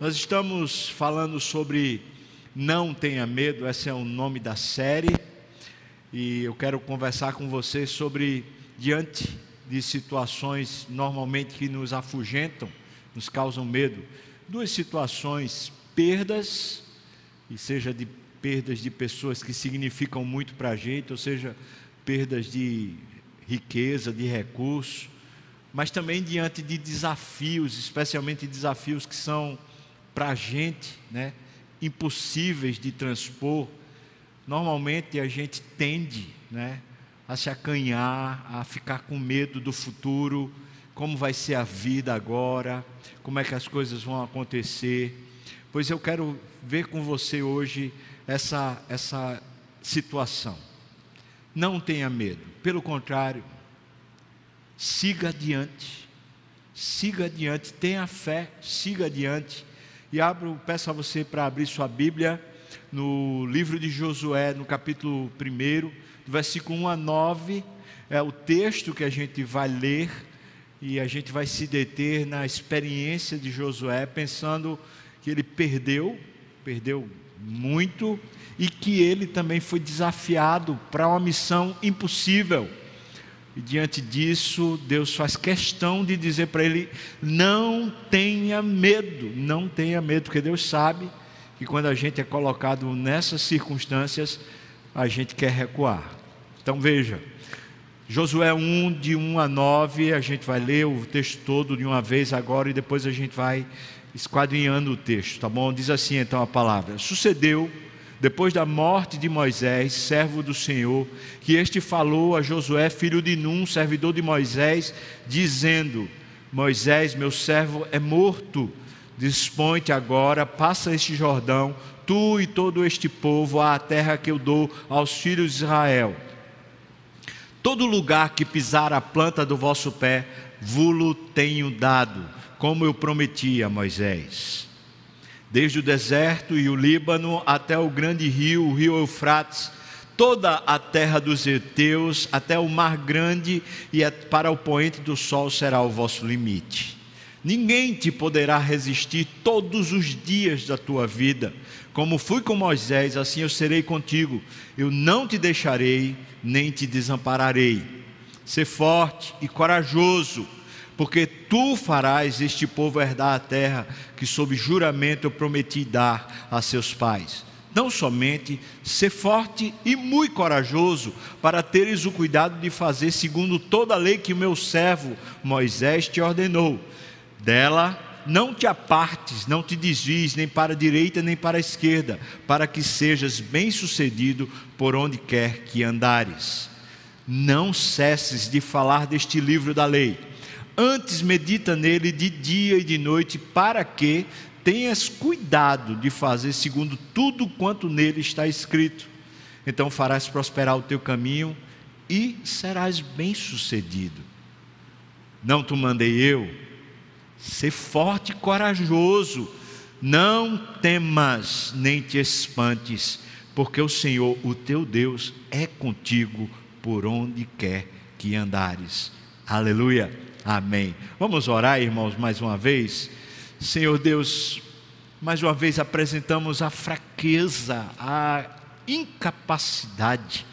Nós estamos falando sobre Não Tenha Medo, esse é o nome da série, e eu quero conversar com você sobre diante de situações normalmente que nos afugentam, nos causam medo, duas situações, perdas, e seja de perdas de pessoas que significam muito para a gente, ou seja, perdas de riqueza, de recursos, mas também diante de desafios, especialmente desafios que são para a gente, né, impossíveis de transpor. Normalmente a gente tende, né, a se acanhar, a ficar com medo do futuro, como vai ser a vida agora, como é que as coisas vão acontecer. Pois eu quero ver com você hoje essa essa situação. Não tenha medo, pelo contrário, siga adiante, siga adiante, tenha fé, siga adiante. E abro, peço a você para abrir sua Bíblia no livro de Josué, no capítulo 1, do versículo 1 a 9, é o texto que a gente vai ler e a gente vai se deter na experiência de Josué, pensando que ele perdeu, perdeu muito, e que ele também foi desafiado para uma missão impossível e diante disso, Deus faz questão de dizer para ele: não tenha medo, não tenha medo, porque Deus sabe que quando a gente é colocado nessas circunstâncias, a gente quer recuar. Então veja, Josué 1, de 1 a 9, a gente vai ler o texto todo de uma vez agora e depois a gente vai esquadrinhando o texto, tá bom? Diz assim então a palavra: Sucedeu depois da morte de Moisés, servo do Senhor, que este falou a Josué, filho de Num, servidor de Moisés, dizendo: Moisés, meu servo, é morto. Dispõe-te agora, passa este Jordão, tu e todo este povo, à terra que eu dou aos filhos de Israel. Todo lugar que pisar a planta do vosso pé, vulo tenho dado, como eu prometi a Moisés desde o deserto e o Líbano até o grande rio, o rio Eufrates, toda a terra dos heteus, até o mar grande e para o poente do sol será o vosso limite. Ninguém te poderá resistir todos os dias da tua vida. Como fui com Moisés, assim eu serei contigo. Eu não te deixarei, nem te desampararei. Ser forte e corajoso porque tu farás este povo herdar a terra que, sob juramento, eu prometi dar a seus pais. Não somente ser forte e muito corajoso, para teres o cuidado de fazer segundo toda a lei que o meu servo Moisés te ordenou. Dela não te apartes, não te desvies nem para a direita nem para a esquerda, para que sejas bem-sucedido por onde quer que andares. Não cesses de falar deste livro da lei Antes medita nele de dia e de noite, para que tenhas cuidado de fazer segundo tudo quanto nele está escrito. Então farás prosperar o teu caminho e serás bem-sucedido. Não te mandei eu? Ser forte e corajoso. Não temas nem te espantes, porque o Senhor, o teu Deus, é contigo por onde quer que andares. Aleluia. Amém. Vamos orar, irmãos, mais uma vez. Senhor Deus, mais uma vez apresentamos a fraqueza, a incapacidade,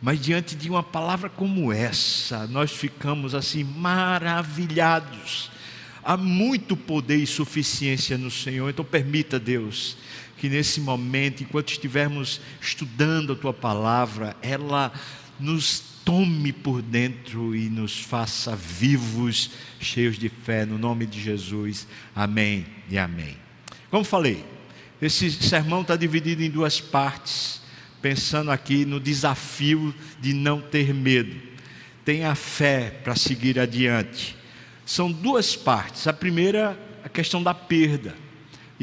mas diante de uma palavra como essa, nós ficamos assim maravilhados. Há muito poder e suficiência no Senhor, então permita, Deus, que nesse momento, enquanto estivermos estudando a tua palavra, ela nos tome por dentro e nos faça vivos, cheios de fé, no nome de Jesus. Amém e amém. Como falei, esse sermão está dividido em duas partes, pensando aqui no desafio de não ter medo. Tenha fé para seguir adiante. São duas partes. A primeira, a questão da perda.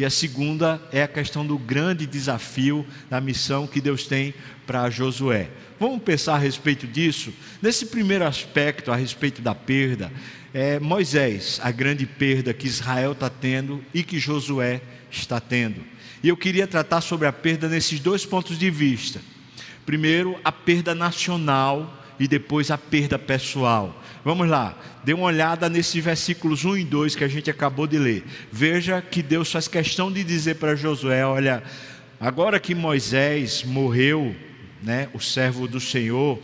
E a segunda é a questão do grande desafio da missão que Deus tem para Josué. Vamos pensar a respeito disso? Nesse primeiro aspecto, a respeito da perda, é Moisés, a grande perda que Israel está tendo e que Josué está tendo. E eu queria tratar sobre a perda nesses dois pontos de vista. Primeiro, a perda nacional e depois a perda pessoal. Vamos lá, dê uma olhada nesses versículos 1 e 2 que a gente acabou de ler. Veja que Deus faz questão de dizer para Josué: olha, agora que Moisés morreu, né, o servo do Senhor,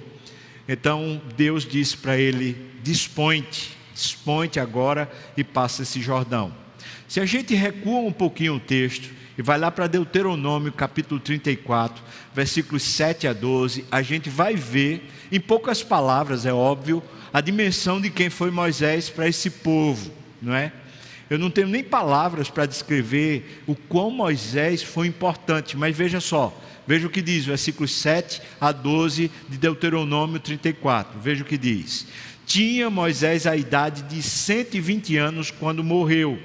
então Deus disse para ele: dispõe-te, dispõe-te agora e passa esse Jordão. Se a gente recua um pouquinho o texto e vai lá para Deuteronômio capítulo 34, versículos 7 a 12, a gente vai ver, em poucas palavras, é óbvio, a dimensão de quem foi Moisés para esse povo, não é? Eu não tenho nem palavras para descrever o quão Moisés foi importante, mas veja só, Veja o que diz, versículos 7 a 12 de Deuteronômio 34. Veja o que diz. Tinha Moisés a idade de 120 anos quando morreu.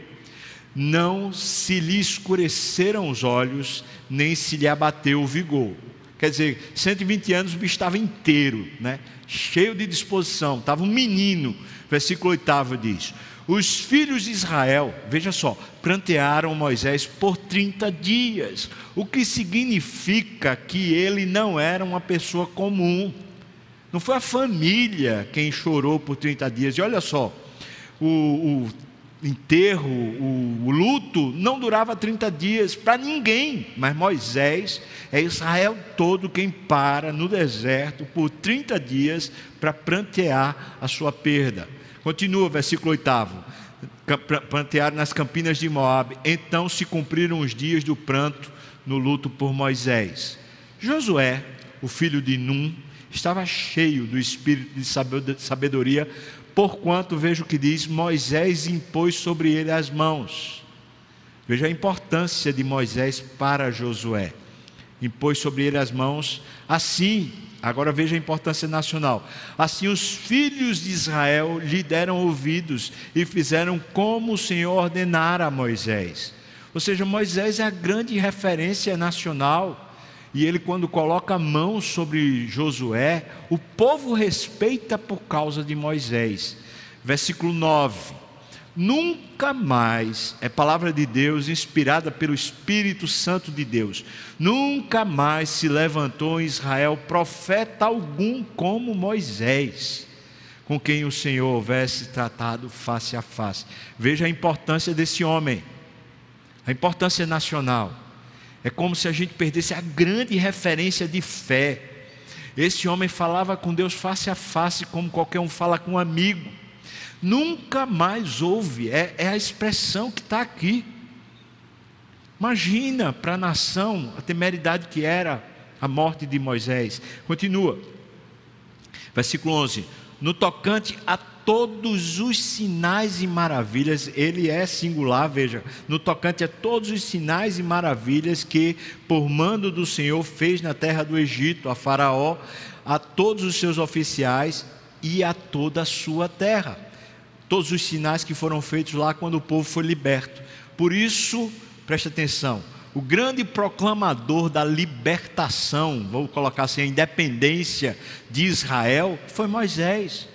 Não se lhe escureceram os olhos, nem se lhe abateu o vigor. Quer dizer, 120 anos o bicho estava inteiro, né? cheio de disposição, estava um menino. Versículo 8 diz: os filhos de Israel, veja só, plantearam Moisés por 30 dias, o que significa que ele não era uma pessoa comum. Não foi a família quem chorou por 30 dias. E olha só, o, o enterro, o, o, luto não durava 30 dias para ninguém, mas Moisés é Israel todo quem para no deserto por 30 dias para plantear a sua perda. Continua, versículo 8. Plantearam nas campinas de Moab. Então se cumpriram os dias do pranto no luto por Moisés. Josué, o filho de Num, estava cheio do espírito de sabedoria, porquanto, veja o que diz: Moisés impôs sobre ele as mãos. Veja a importância de Moisés para Josué. Impôs sobre ele as mãos, assim Agora veja a importância nacional. Assim, os filhos de Israel lhe deram ouvidos e fizeram como o Senhor ordenara a Moisés. Ou seja, Moisés é a grande referência nacional. E ele, quando coloca a mão sobre Josué, o povo respeita por causa de Moisés. Versículo 9. Nunca mais, é palavra de Deus inspirada pelo Espírito Santo de Deus, nunca mais se levantou em Israel profeta algum como Moisés, com quem o Senhor houvesse tratado face a face. Veja a importância desse homem, a importância nacional. É como se a gente perdesse a grande referência de fé. Esse homem falava com Deus face a face, como qualquer um fala com um amigo Nunca mais houve, é, é a expressão que está aqui. Imagina para a nação a temeridade que era a morte de Moisés. Continua, versículo 11: No tocante a todos os sinais e maravilhas, ele é singular, veja, no tocante a todos os sinais e maravilhas que, por mando do Senhor, fez na terra do Egito, a Faraó, a todos os seus oficiais e a toda a sua terra todos os sinais que foram feitos lá quando o povo foi liberto. Por isso, preste atenção, o grande proclamador da libertação, vou colocar assim, a independência de Israel, foi Moisés.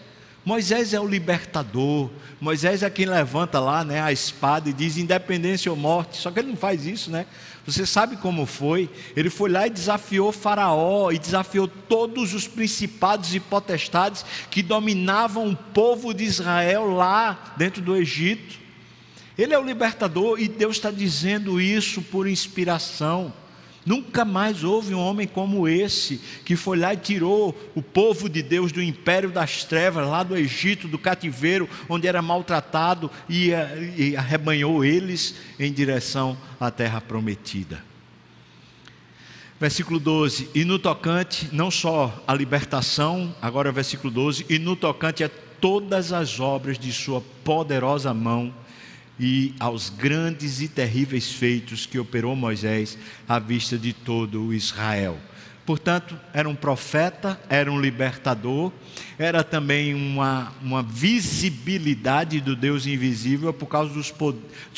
Moisés é o libertador, Moisés é quem levanta lá né, a espada e diz independência ou morte, só que ele não faz isso, né? Você sabe como foi? Ele foi lá e desafiou Faraó e desafiou todos os principados e potestades que dominavam o povo de Israel lá dentro do Egito. Ele é o libertador e Deus está dizendo isso por inspiração. Nunca mais houve um homem como esse, que foi lá e tirou o povo de Deus do império das trevas, lá do Egito, do cativeiro, onde era maltratado, e, e arrebanhou eles em direção à terra prometida. Versículo 12: E no tocante, não só a libertação, agora versículo 12: E no tocante a todas as obras de Sua poderosa mão, e aos grandes e terríveis feitos que operou Moisés à vista de todo Israel. Portanto, era um profeta, era um libertador, era também uma, uma visibilidade do Deus invisível por causa dos,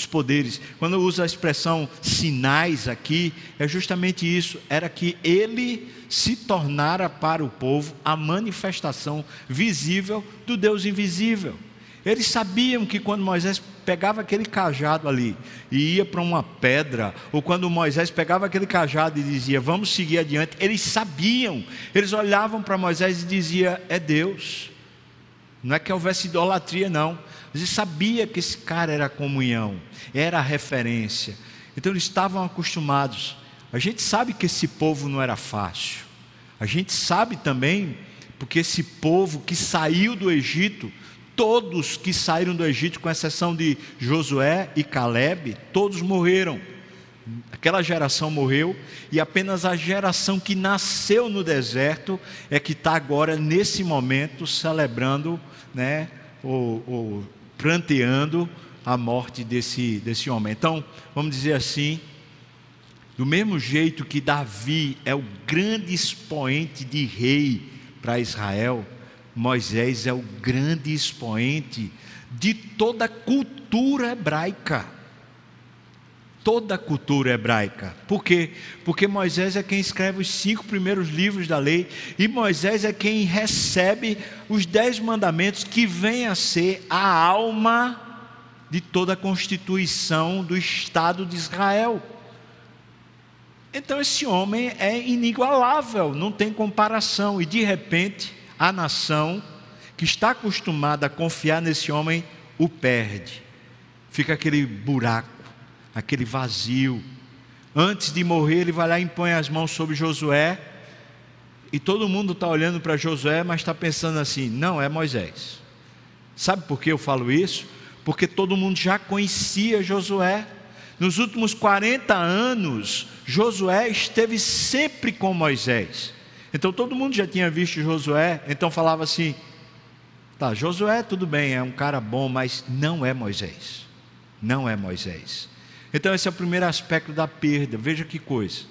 poderes. Quando usa a expressão sinais aqui, é justamente isso: era que ele se tornara para o povo a manifestação visível do Deus invisível. Eles sabiam que quando Moisés pegava aquele cajado ali e ia para uma pedra, ou quando Moisés pegava aquele cajado e dizia, vamos seguir adiante, eles sabiam, eles olhavam para Moisés e diziam, é Deus. Não é que houvesse idolatria, não. Eles sabiam que esse cara era comunhão, era a referência. Então eles estavam acostumados. A gente sabe que esse povo não era fácil. A gente sabe também, porque esse povo que saiu do Egito todos que saíram do Egito, com exceção de Josué e Caleb, todos morreram. Aquela geração morreu e apenas a geração que nasceu no deserto é que está agora, nesse momento, celebrando, né, ou, ou pranteando a morte desse, desse homem. Então, vamos dizer assim, do mesmo jeito que Davi é o grande expoente de rei para Israel, Moisés é o grande expoente de toda a cultura hebraica. Toda a cultura hebraica. Por quê? Porque Moisés é quem escreve os cinco primeiros livros da lei, e Moisés é quem recebe os dez mandamentos, que vem a ser a alma de toda a constituição do Estado de Israel. Então esse homem é inigualável, não tem comparação, e de repente a nação que está acostumada a confiar nesse homem o perde. Fica aquele buraco, aquele vazio. Antes de morrer, ele vai lá e impõe as mãos sobre Josué. E todo mundo está olhando para Josué, mas está pensando assim: não é Moisés. Sabe por que eu falo isso? Porque todo mundo já conhecia Josué. Nos últimos 40 anos, Josué esteve sempre com Moisés. Então todo mundo já tinha visto Josué, então falava assim: tá, Josué tudo bem, é um cara bom, mas não é Moisés. Não é Moisés. Então esse é o primeiro aspecto da perda. Veja que coisa.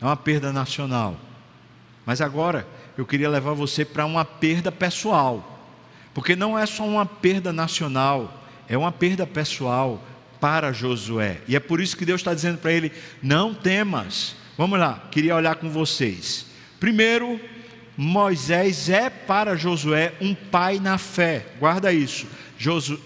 É uma perda nacional. Mas agora eu queria levar você para uma perda pessoal. Porque não é só uma perda nacional, é uma perda pessoal para Josué. E é por isso que Deus está dizendo para ele: não temas. Vamos lá, queria olhar com vocês. Primeiro, Moisés é para Josué um pai na fé. Guarda isso.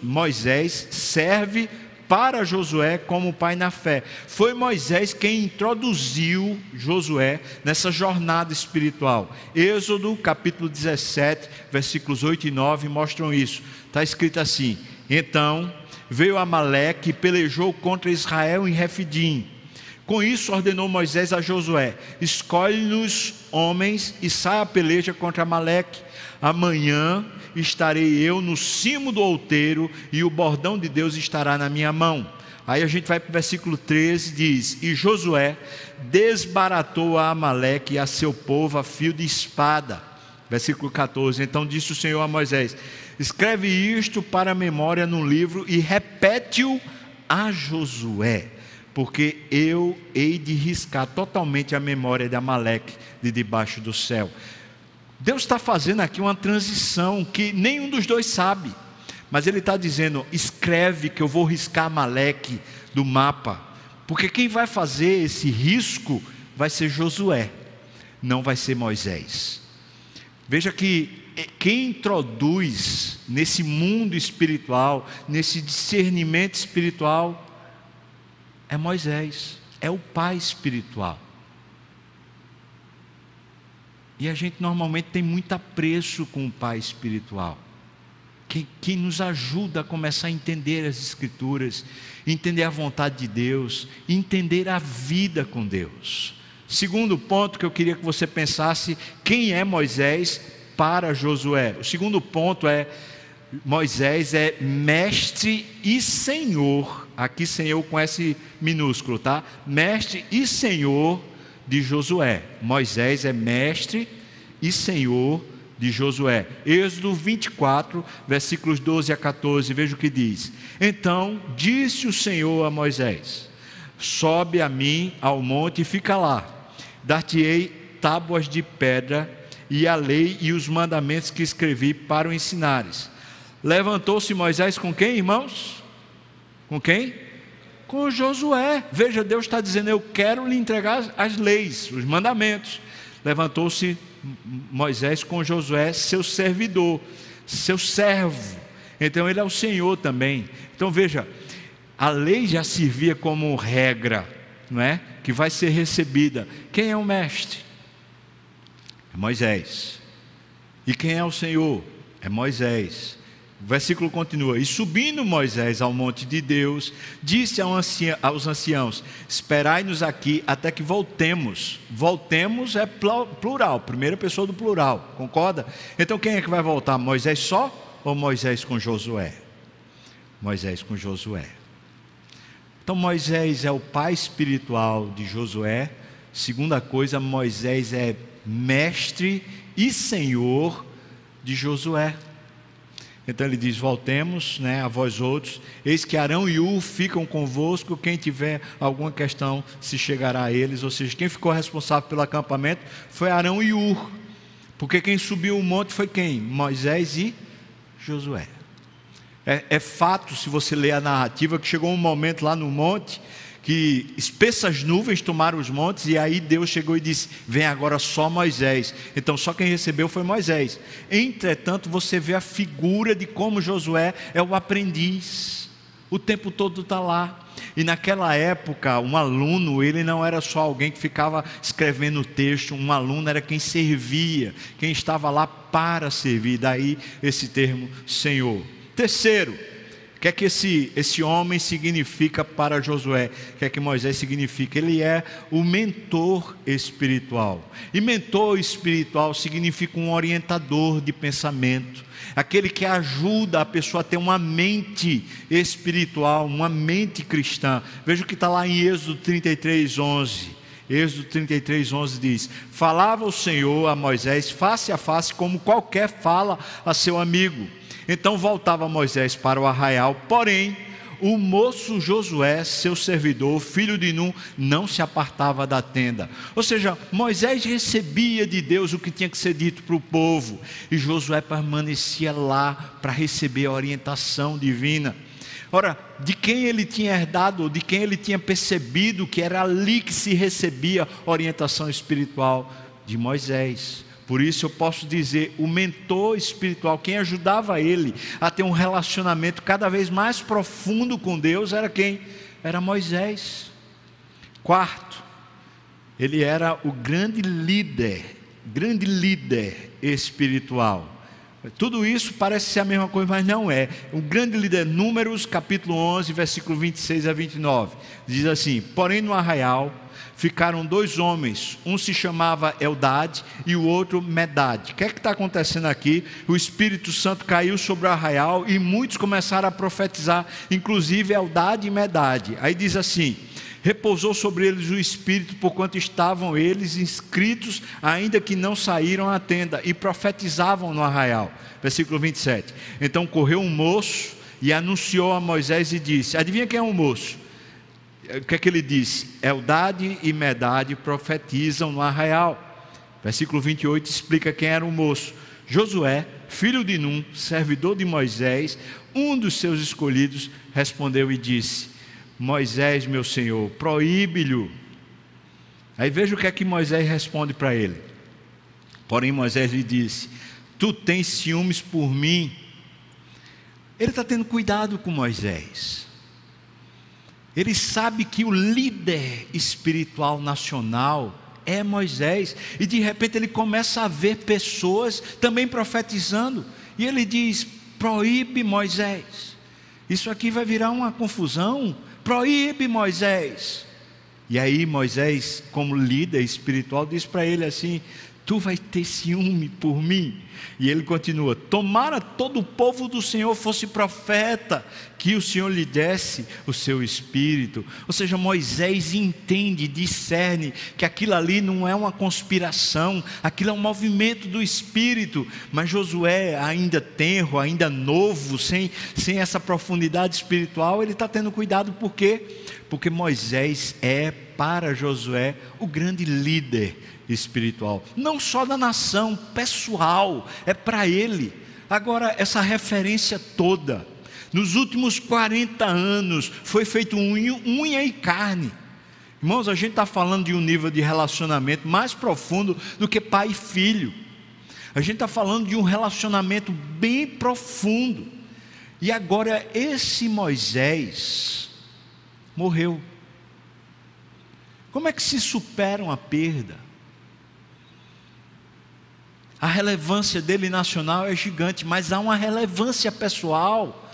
Moisés serve para Josué como pai na fé. Foi Moisés quem introduziu Josué nessa jornada espiritual. Êxodo capítulo 17, versículos 8 e 9 mostram isso. Está escrito assim: Então veio Amaleque e pelejou contra Israel em Refidim com isso ordenou Moisés a Josué: Escolhe-nos homens e saia a peleja contra Amaleque. Amanhã estarei eu no cimo do outeiro e o bordão de Deus estará na minha mão. Aí a gente vai para o versículo 13, diz: E Josué desbaratou a Amaleque e a seu povo a fio de espada. Versículo 14: Então disse o Senhor a Moisés: Escreve isto para memória num livro e repete-o a Josué porque eu hei de riscar totalmente a memória de Amaleque de debaixo do céu. Deus está fazendo aqui uma transição que nenhum dos dois sabe, mas Ele está dizendo: escreve que eu vou riscar Amaleque do mapa, porque quem vai fazer esse risco vai ser Josué, não vai ser Moisés. Veja que eh, quem introduz nesse mundo espiritual, nesse discernimento espiritual, é Moisés, é o pai espiritual. E a gente normalmente tem muito apreço com o pai espiritual, que, que nos ajuda a começar a entender as Escrituras, entender a vontade de Deus, entender a vida com Deus. Segundo ponto que eu queria que você pensasse: quem é Moisés para Josué? O segundo ponto é: Moisés é mestre e senhor aqui Senhor com S minúsculo, tá? Mestre e Senhor de Josué. Moisés é mestre e Senhor de Josué. Êxodo 24, versículos 12 a 14, veja o que diz. Então disse o Senhor a Moisés: Sobe a mim ao monte e fica lá. Dar-te-ei tábuas de pedra e a lei e os mandamentos que escrevi para o ensinares. Levantou-se Moisés com quem, irmãos? Com quem? Com Josué. Veja, Deus está dizendo: Eu quero lhe entregar as leis, os mandamentos. Levantou-se Moisés com Josué, seu servidor, seu servo. Então ele é o Senhor também. Então veja, a lei já servia como regra, não é? Que vai ser recebida. Quem é o mestre? É Moisés. E quem é o Senhor? É Moisés. O versículo continua: E subindo Moisés ao monte de Deus, disse aos anciãos: Esperai-nos aqui até que voltemos. Voltemos é plural, primeira pessoa do plural, concorda? Então quem é que vai voltar? Moisés só ou Moisés com Josué? Moisés com Josué. Então Moisés é o pai espiritual de Josué. Segunda coisa, Moisés é mestre e senhor de Josué. Então ele diz: Voltemos né, a vós outros, eis que Arão e U ficam convosco, quem tiver alguma questão se chegará a eles. Ou seja, quem ficou responsável pelo acampamento foi Arão e U, porque quem subiu o monte foi quem? Moisés e Josué. É, é fato, se você ler a narrativa, que chegou um momento lá no monte que espessas nuvens tomaram os montes, e aí Deus chegou e disse: Vem agora só Moisés. Então só quem recebeu foi Moisés. Entretanto, você vê a figura de como Josué é o aprendiz, o tempo todo está lá. E naquela época, um aluno, ele não era só alguém que ficava escrevendo o texto, um aluno era quem servia, quem estava lá para servir. Daí esse termo Senhor. Terceiro, o que é que esse, esse homem significa para Josué? O que é que Moisés significa? Ele é o mentor espiritual. E mentor espiritual significa um orientador de pensamento, aquele que ajuda a pessoa a ter uma mente espiritual, uma mente cristã. Veja o que está lá em Êxodo 33, 11. Êxodo 33, 11 diz: Falava o Senhor a Moisés face a face, como qualquer fala a seu amigo então voltava Moisés para o arraial, porém, o moço Josué, seu servidor, filho de Num, não se apartava da tenda. Ou seja, Moisés recebia de Deus o que tinha que ser dito para o povo, e Josué permanecia lá para receber a orientação divina. Ora, de quem ele tinha herdado, de quem ele tinha percebido que era ali que se recebia orientação espiritual? De Moisés. Por isso eu posso dizer, o mentor espiritual, quem ajudava ele a ter um relacionamento cada vez mais profundo com Deus, era quem? Era Moisés. Quarto, ele era o grande líder, grande líder espiritual. Tudo isso parece ser a mesma coisa, mas não é. O grande líder, Números, capítulo 11, versículo 26 a 29, diz assim: Porém, no arraial ficaram dois homens, um se chamava Eldade e o outro Medade. O que é que está acontecendo aqui? O Espírito Santo caiu sobre o arraial e muitos começaram a profetizar, inclusive Eldade e Medade. Aí diz assim: repousou sobre eles o Espírito, porquanto estavam eles inscritos, ainda que não saíram à tenda, e profetizavam no arraial. Versículo 27. Então correu um moço e anunciou a Moisés e disse: Adivinha quem é o um moço? o que é que ele diz? Eldade e Medade profetizam no arraial. Versículo 28 explica quem era o moço. Josué, filho de Num, servidor de Moisés, um dos seus escolhidos, respondeu e disse: Moisés, meu senhor, proíbe-lhe. Aí veja o que é que Moisés responde para ele. Porém, Moisés lhe disse: Tu tens ciúmes por mim. Ele está tendo cuidado com Moisés. Ele sabe que o líder espiritual nacional é Moisés, e de repente ele começa a ver pessoas também profetizando, e ele diz: proíbe Moisés. Isso aqui vai virar uma confusão. Proíbe Moisés. E aí Moisés, como líder espiritual, diz para ele assim: Tu vai ter ciúme por mim. E ele continua: Tomara todo o povo do Senhor fosse profeta, que o Senhor lhe desse o seu espírito. Ou seja, Moisés entende, discerne que aquilo ali não é uma conspiração, aquilo é um movimento do espírito. Mas Josué, ainda tenro, ainda novo, sem, sem essa profundidade espiritual, ele está tendo cuidado, por quê? Porque Moisés é para Josué o grande líder espiritual, não só da nação, pessoal, é para ele. Agora, essa referência toda, nos últimos 40 anos, foi feito unha, unha e carne. Irmãos, a gente está falando de um nível de relacionamento mais profundo do que pai e filho. A gente está falando de um relacionamento bem profundo. E agora esse Moisés morreu. Como é que se supera uma perda? A relevância dele nacional é gigante, mas há uma relevância pessoal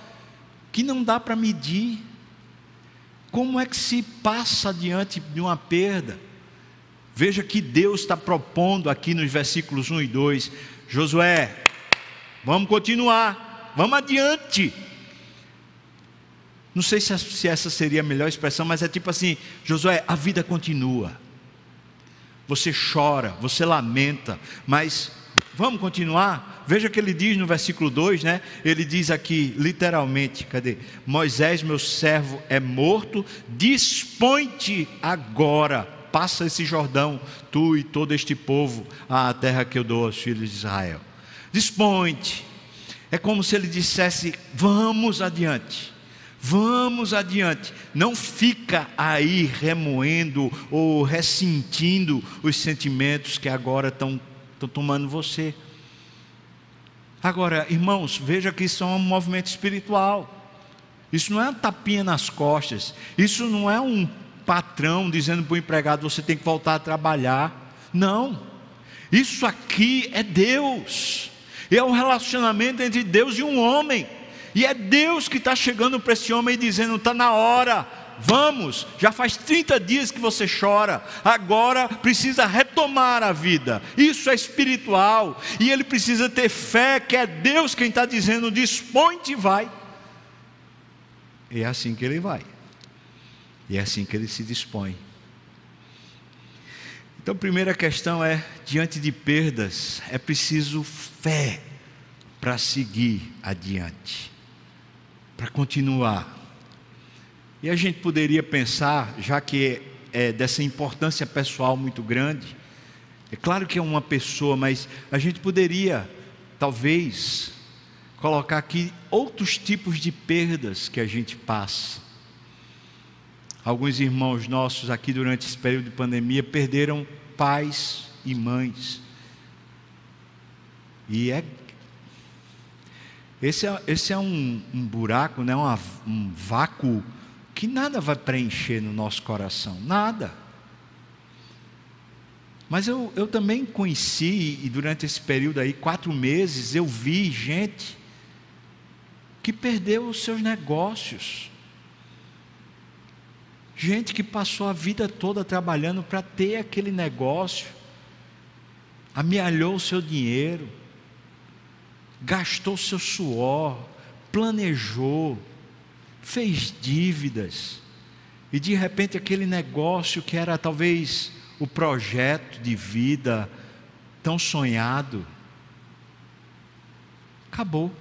que não dá para medir. Como é que se passa diante de uma perda? Veja que Deus está propondo aqui nos versículos 1 e 2: Josué, vamos continuar, vamos adiante. Não sei se essa seria a melhor expressão, mas é tipo assim: Josué, a vida continua. Você chora, você lamenta, mas Vamos continuar? Veja que ele diz no versículo 2, né? Ele diz aqui, literalmente, cadê? Moisés, meu servo, é morto, dispõe-te agora, passa esse Jordão, tu e todo este povo, à terra que eu dou aos filhos de Israel. Dispõe-te. É como se ele dissesse: vamos adiante. Vamos adiante, não fica aí remoendo ou ressentindo os sentimentos que agora estão estão tomando você. Agora, irmãos, veja que isso é um movimento espiritual. Isso não é uma tapinha nas costas. Isso não é um patrão dizendo para o empregado você tem que voltar a trabalhar. Não. Isso aqui é Deus. É um relacionamento entre Deus e um homem. E é Deus que está chegando para esse homem e dizendo: está na hora, Vamos, já faz 30 dias que você chora, agora precisa retomar a vida. Isso é espiritual, e ele precisa ter fé que é Deus quem está dizendo: dispõe-te e vai. E é assim que ele vai, e é assim que ele se dispõe. Então, primeira questão é: diante de perdas, é preciso fé para seguir adiante, para continuar e a gente poderia pensar, já que é dessa importância pessoal muito grande, é claro que é uma pessoa, mas a gente poderia, talvez, colocar aqui outros tipos de perdas que a gente passa. Alguns irmãos nossos aqui durante esse período de pandemia perderam pais e mães. E é. Esse é, esse é um, um buraco, né? um, um vácuo que nada vai preencher no nosso coração, nada. Mas eu, eu também conheci, e durante esse período aí, quatro meses, eu vi gente que perdeu os seus negócios. Gente que passou a vida toda trabalhando para ter aquele negócio, amealhou o seu dinheiro, gastou seu suor, planejou, fez dívidas, e de repente aquele negócio que era talvez o projeto de vida tão sonhado, acabou.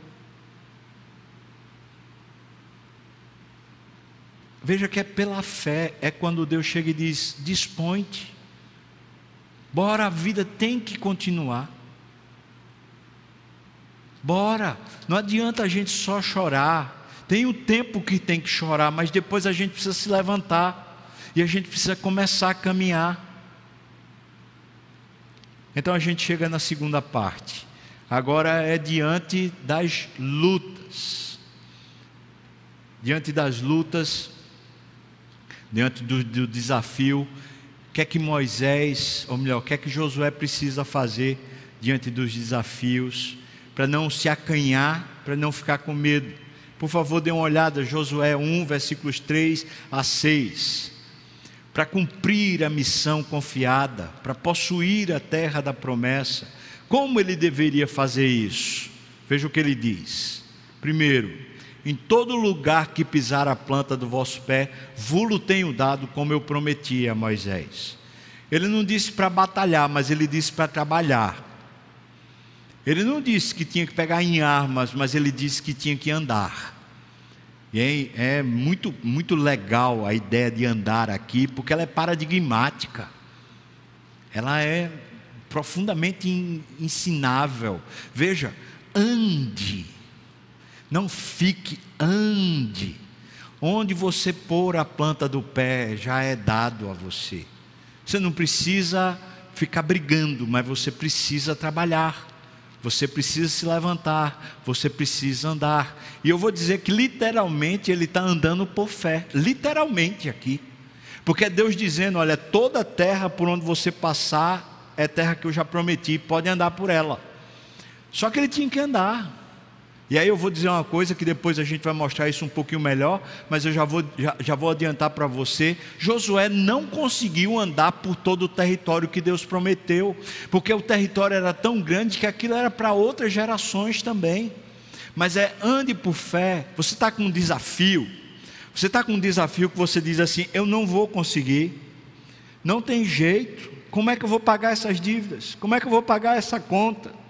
Veja que é pela fé, é quando Deus chega e diz: dispõe-te, bora, a vida tem que continuar. Bora, não adianta a gente só chorar, tem o tempo que tem que chorar, mas depois a gente precisa se levantar e a gente precisa começar a caminhar. Então a gente chega na segunda parte. Agora é diante das lutas. Diante das lutas, diante do, do desafio, o que é que Moisés, ou melhor, o que é que Josué precisa fazer diante dos desafios, para não se acanhar, para não ficar com medo. Por favor, dê uma olhada, Josué 1, versículos 3 a 6. Para cumprir a missão confiada, para possuir a terra da promessa, como ele deveria fazer isso? Veja o que ele diz. Primeiro, em todo lugar que pisar a planta do vosso pé, vulo tenho dado, como eu prometi a Moisés. Ele não disse para batalhar, mas ele disse para trabalhar. Ele não disse que tinha que pegar em armas, mas ele disse que tinha que andar. E é, muito, muito legal a ideia de andar aqui, porque ela é paradigmática. Ela é profundamente ensinável. Veja, ande. Não fique, ande. Onde você pôr a planta do pé já é dado a você. Você não precisa ficar brigando, mas você precisa trabalhar Você precisa se levantar, você precisa andar. E eu vou dizer que literalmente ele está andando por fé, literalmente aqui. Porque é Deus dizendo: olha, toda terra por onde você passar é terra que eu já prometi, pode andar por ela. Só que ele tinha que andar. E aí eu vou dizer uma coisa que depois a gente vai mostrar isso um pouquinho melhor, mas eu já vou, já, já vou adiantar para você. Josué não conseguiu andar por todo o território que Deus prometeu, porque o território era tão grande que aquilo era para outras gerações também. Mas é ande por fé. Você está com um desafio. Você está com um desafio que você diz assim: eu não vou conseguir, não tem jeito. Como é que eu vou pagar essas dívidas? Como é que eu vou pagar essa conta?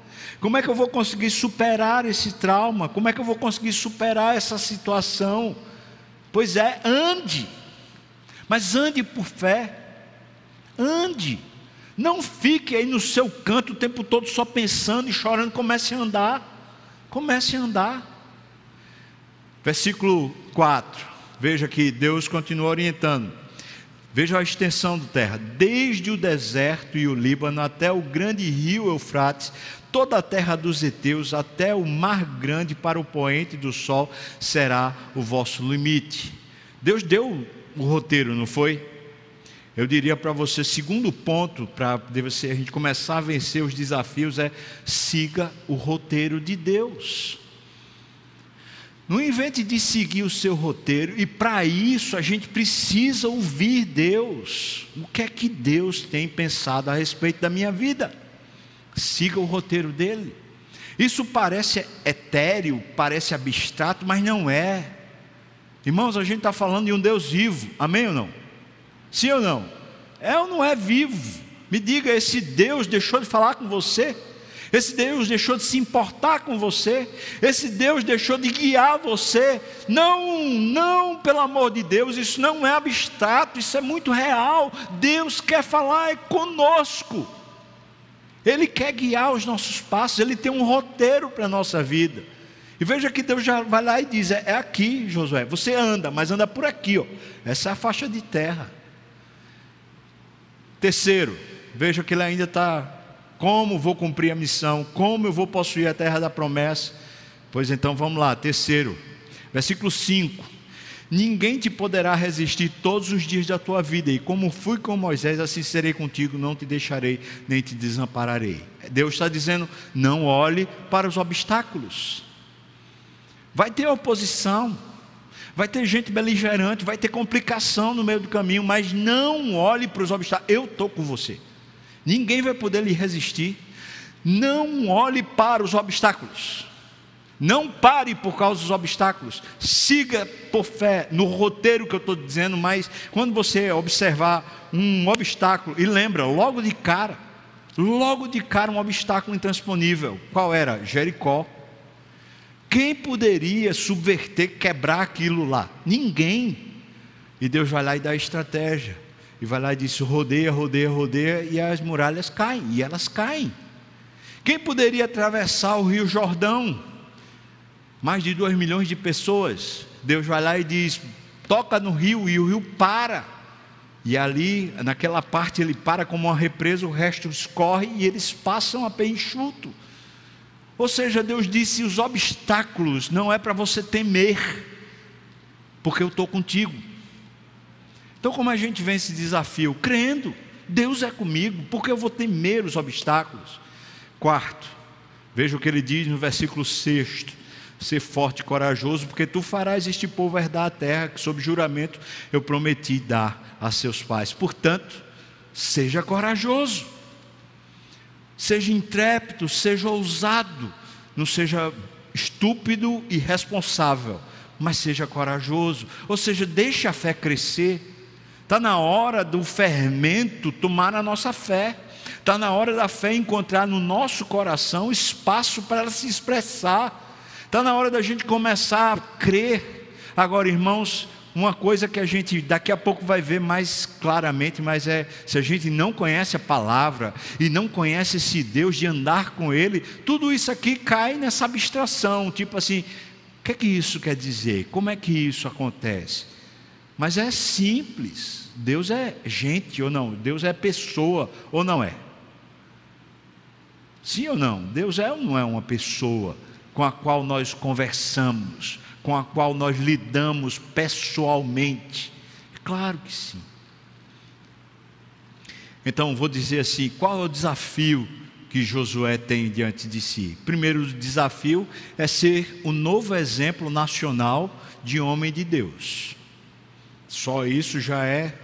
Como é que eu vou conseguir superar esse trauma? Como é que eu vou conseguir superar essa situação? Pois é, ande. Mas ande por fé. Ande. Não fique aí no seu canto o tempo todo só pensando e chorando. Comece a andar. Comece a andar. Versículo 4. Veja que Deus continua orientando. Veja a extensão da terra, desde o deserto e o Líbano até o grande rio Eufrates, toda a terra dos heteus, até o mar grande para o poente do sol, será o vosso limite. Deus deu o roteiro, não foi? Eu diria para você, segundo ponto, para a gente começar a vencer os desafios, é siga o roteiro de Deus. Não invente de seguir o seu roteiro, e para isso a gente precisa ouvir Deus. O que é que Deus tem pensado a respeito da minha vida? Siga o roteiro dele. Isso parece etéreo, parece abstrato, mas não é. Irmãos, a gente está falando de um Deus vivo, amém ou não? Sim ou não? É ou não é vivo? Me diga, esse Deus deixou de falar com você? Esse Deus deixou de se importar com você, esse Deus deixou de guiar você. Não, não, pelo amor de Deus, isso não é abstrato, isso é muito real. Deus quer falar conosco. Ele quer guiar os nossos passos, ele tem um roteiro para a nossa vida. E veja que Deus já vai lá e diz: é, é aqui, Josué, você anda, mas anda por aqui, ó. Essa é a faixa de terra. Terceiro, veja que ele ainda está como vou cumprir a missão? Como eu vou possuir a terra da promessa? Pois então vamos lá, terceiro, versículo 5. Ninguém te poderá resistir todos os dias da tua vida, e como fui com Moisés, assim serei contigo, não te deixarei, nem te desampararei. Deus está dizendo: não olhe para os obstáculos. Vai ter oposição, vai ter gente beligerante, vai ter complicação no meio do caminho, mas não olhe para os obstáculos. Eu estou com você. Ninguém vai poder lhe resistir. Não olhe para os obstáculos. Não pare por causa dos obstáculos. Siga por fé no roteiro que eu estou dizendo, mas quando você observar um obstáculo, e lembra, logo de cara, logo de cara um obstáculo intransponível. Qual era? Jericó. Quem poderia subverter, quebrar aquilo lá? Ninguém. E Deus vai lá e dá estratégia. E vai lá e diz: rodeia, rodeia, rodeia, e as muralhas caem, e elas caem. Quem poderia atravessar o rio Jordão? Mais de dois milhões de pessoas. Deus vai lá e diz: toca no rio, e o rio para. E ali, naquela parte, ele para como uma represa, o resto escorre e eles passam a pé enxuto. Ou seja, Deus disse: os obstáculos não é para você temer, porque eu estou contigo. Então, como a gente vence esse desafio? Crendo, Deus é comigo, porque eu vou temer os obstáculos. Quarto, veja o que ele diz no versículo 6: Ser forte e corajoso, porque tu farás este povo herdar a terra que, sob juramento, eu prometi dar a seus pais. Portanto, seja corajoso, seja intrépido, seja ousado, não seja estúpido e responsável, mas seja corajoso, ou seja, deixe a fé crescer Está na hora do fermento tomar a nossa fé. Está na hora da fé encontrar no nosso coração espaço para ela se expressar. Está na hora da gente começar a crer. Agora, irmãos, uma coisa que a gente daqui a pouco vai ver mais claramente, mas é se a gente não conhece a palavra e não conhece esse Deus de andar com Ele, tudo isso aqui cai nessa abstração, tipo assim, o que é que isso quer dizer? Como é que isso acontece? Mas é simples. Deus é gente ou não? Deus é pessoa ou não é? Sim ou não? Deus é ou não é uma pessoa com a qual nós conversamos, com a qual nós lidamos pessoalmente? Claro que sim. Então, vou dizer assim: qual é o desafio que Josué tem diante de si? Primeiro desafio é ser o novo exemplo nacional de homem de Deus. Só isso já é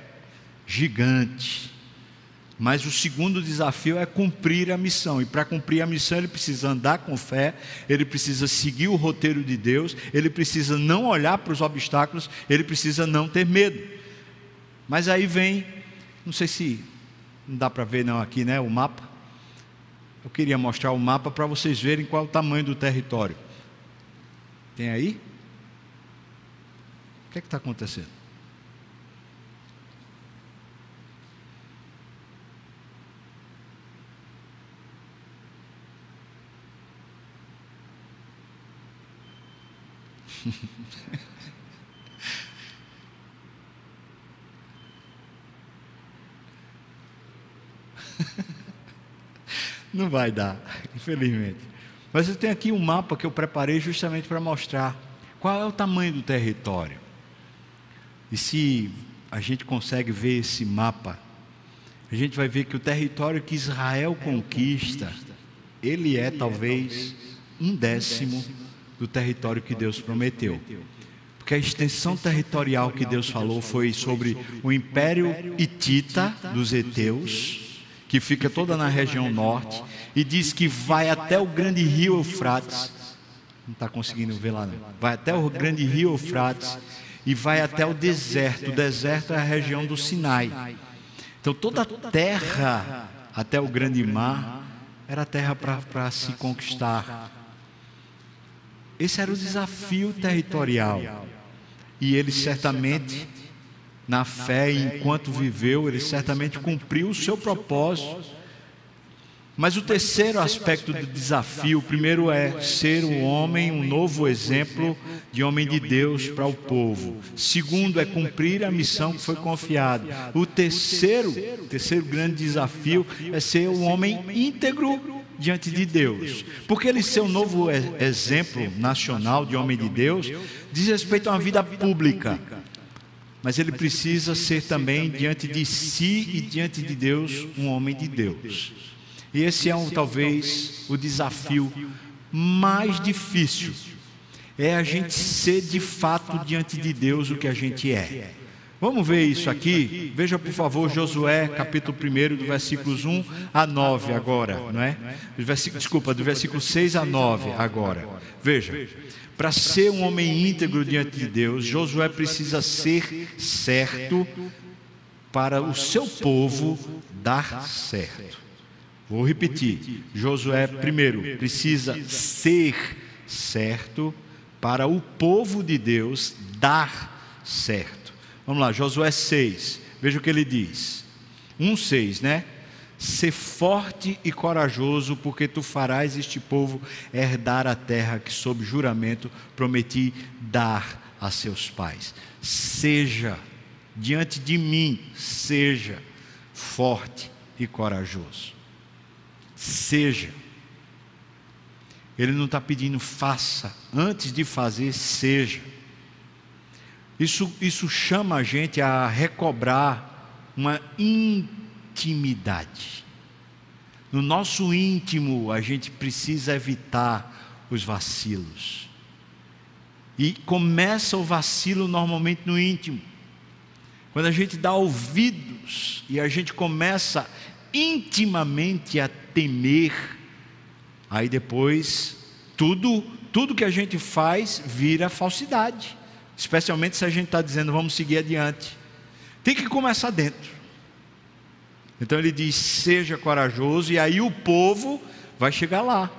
gigante. Mas o segundo desafio é cumprir a missão. E para cumprir a missão, ele precisa andar com fé, ele precisa seguir o roteiro de Deus, ele precisa não olhar para os obstáculos, ele precisa não ter medo. Mas aí vem, não sei se não dá para ver não aqui, né, o mapa. Eu queria mostrar o mapa para vocês verem qual é o tamanho do território. Tem aí? O que é está acontecendo? Não vai dar, infelizmente. Mas eu tenho aqui um mapa que eu preparei justamente para mostrar qual é o tamanho do território. E se a gente consegue ver esse mapa, a gente vai ver que o território que Israel conquista, ele é talvez um décimo do território que Deus prometeu. Porque a extensão territorial que Deus falou foi sobre o império hitita dos heteus, que fica toda na região norte, e diz que vai até o grande rio Eufrates. Não está conseguindo ver lá, não. Vai até o grande rio Eufrates e vai até o deserto. O deserto é a região do Sinai. Então toda a terra até o grande mar era terra para se conquistar. Esse era o desafio territorial. E ele certamente, na fé, enquanto viveu, ele certamente cumpriu o seu propósito mas o terceiro aspecto do desafio, primeiro é ser um homem, um novo exemplo de homem de Deus para o povo. Segundo é cumprir a missão que foi confiada. O terceiro, terceiro grande desafio é ser um homem íntegro diante de Deus. Porque ele ser um novo exemplo nacional de homem de Deus diz respeito a uma vida pública. Mas ele precisa ser também diante de si e diante de Deus um homem de Deus. E esse é um, talvez o desafio mais difícil. É a gente ser de fato diante de Deus o que a gente é. Vamos ver isso aqui? Veja, por favor, Josué, capítulo 1, do versículos 1 a 9 agora, não é? Versículo, desculpa, do versículo 6 a 9 agora. Veja, para ser um homem íntegro diante de Deus, Josué precisa ser certo para o seu povo dar certo. Vou repetir. Josué, primeiro, precisa ser certo para o povo de Deus dar certo. Vamos lá, Josué 6. Veja o que ele diz. 1,6, né? Ser forte e corajoso, porque tu farás este povo herdar a terra que, sob juramento, prometi dar a seus pais. Seja, diante de mim, seja forte e corajoso seja. Ele não está pedindo faça, antes de fazer, seja. Isso, isso chama a gente a recobrar uma intimidade. No nosso íntimo, a gente precisa evitar os vacilos. E começa o vacilo normalmente no íntimo. Quando a gente dá ouvidos e a gente começa intimamente a temer, aí depois tudo, tudo que a gente faz vira falsidade. Especialmente se a gente está dizendo vamos seguir adiante. Tem que começar dentro. Então ele diz: seja corajoso, e aí o povo vai chegar lá.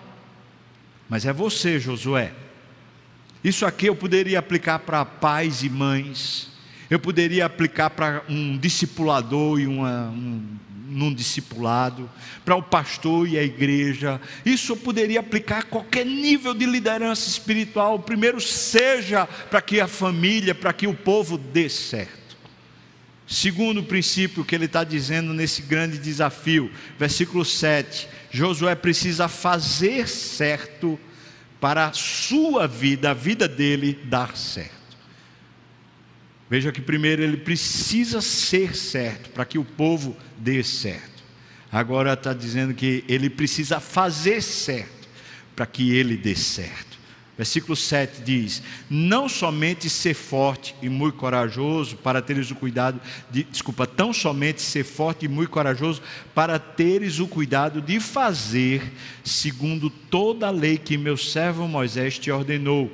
Mas é você, Josué. Isso aqui eu poderia aplicar para pais e mães, eu poderia aplicar para um discipulador e uma, um num discipulado, para o pastor e a igreja. Isso eu poderia aplicar a qualquer nível de liderança espiritual. Primeiro, seja para que a família, para que o povo dê certo. Segundo princípio que ele está dizendo nesse grande desafio, versículo 7: Josué precisa fazer certo para a sua vida, a vida dele, dar certo. Veja que primeiro ele precisa ser certo para que o povo dê certo. Agora está dizendo que ele precisa fazer certo para que ele dê certo. Versículo 7 diz: Não somente ser forte e muito corajoso para teres o cuidado de, desculpa, tão somente ser forte e muito corajoso para teres o cuidado de fazer segundo toda a lei que meu servo Moisés te ordenou.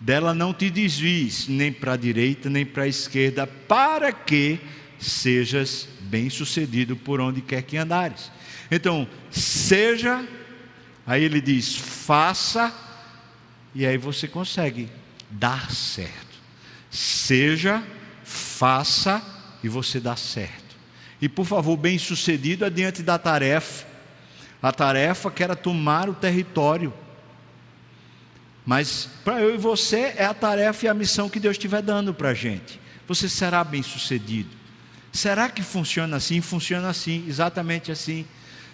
Dela não te desvies nem para a direita nem para a esquerda, para que sejas bem-sucedido por onde quer que andares. Então, seja, aí ele diz: faça e aí você consegue dar certo. Seja, faça e você dá certo. E por favor, bem sucedido adiante da tarefa. A tarefa que era tomar o território. Mas para eu e você é a tarefa e a missão que Deus estiver dando para a gente. Você será bem sucedido. Será que funciona assim? Funciona assim, exatamente assim.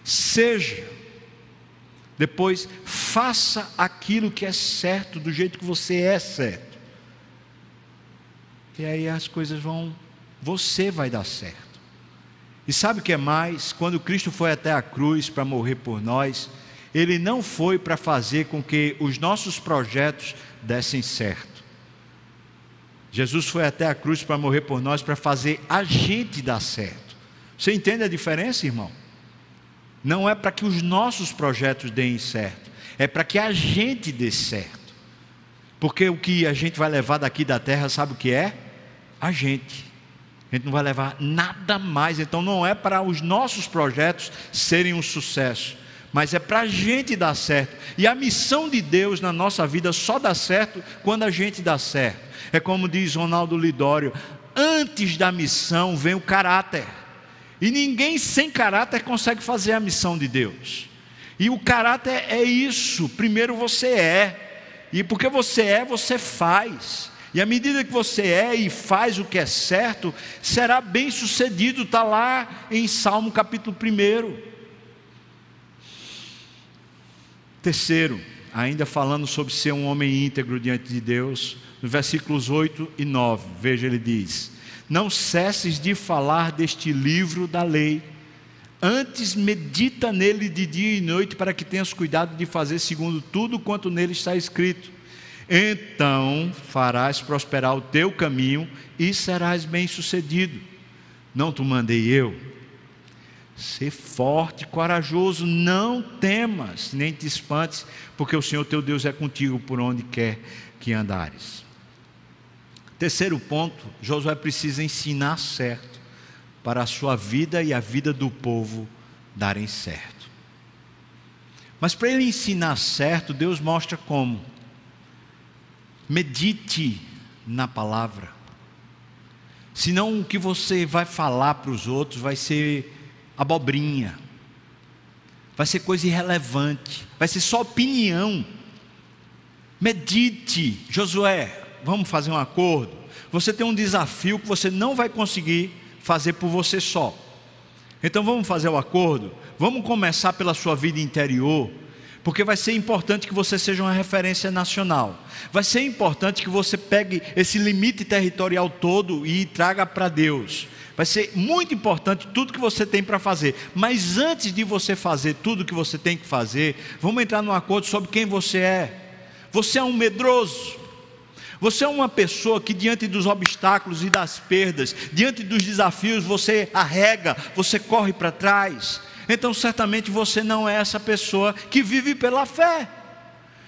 Seja depois, faça aquilo que é certo, do jeito que você é certo. E aí as coisas vão, você vai dar certo. E sabe o que é mais? Quando Cristo foi até a cruz para morrer por nós, ele não foi para fazer com que os nossos projetos dessem certo. Jesus foi até a cruz para morrer por nós, para fazer a gente dar certo. Você entende a diferença, irmão? Não é para que os nossos projetos deem certo, é para que a gente dê certo. Porque o que a gente vai levar daqui da terra, sabe o que é? A gente. A gente não vai levar nada mais. Então não é para os nossos projetos serem um sucesso, mas é para a gente dar certo. E a missão de Deus na nossa vida só dá certo quando a gente dá certo. É como diz Ronaldo Lidório: antes da missão vem o caráter. E ninguém sem caráter consegue fazer a missão de Deus. E o caráter é isso. Primeiro você é. E porque você é, você faz. E à medida que você é e faz o que é certo, será bem sucedido. Está lá em Salmo capítulo 1. Terceiro, ainda falando sobre ser um homem íntegro diante de Deus, nos versículos 8 e 9, veja, ele diz: não cesses de falar deste livro da lei. Antes medita nele de dia e noite, para que tenhas cuidado de fazer segundo tudo quanto nele está escrito. Então farás prosperar o teu caminho e serás bem-sucedido. Não te mandei eu. Ser forte, corajoso, não temas, nem te espantes, porque o Senhor teu Deus é contigo por onde quer que andares. Terceiro ponto, Josué precisa ensinar certo para a sua vida e a vida do povo darem certo. Mas para ele ensinar certo, Deus mostra como. Medite na palavra. Senão o que você vai falar para os outros vai ser abobrinha, vai ser coisa irrelevante, vai ser só opinião. Medite, Josué, vamos fazer um acordo. Você tem um desafio que você não vai conseguir fazer por você só. Então vamos fazer o acordo? Vamos começar pela sua vida interior, porque vai ser importante que você seja uma referência nacional. Vai ser importante que você pegue esse limite territorial todo e traga para Deus. Vai ser muito importante tudo que você tem para fazer. Mas antes de você fazer tudo que você tem que fazer, vamos entrar num acordo sobre quem você é. Você é um medroso. Você é uma pessoa que, diante dos obstáculos e das perdas, diante dos desafios, você arrega, você corre para trás. Então, certamente você não é essa pessoa que vive pela fé.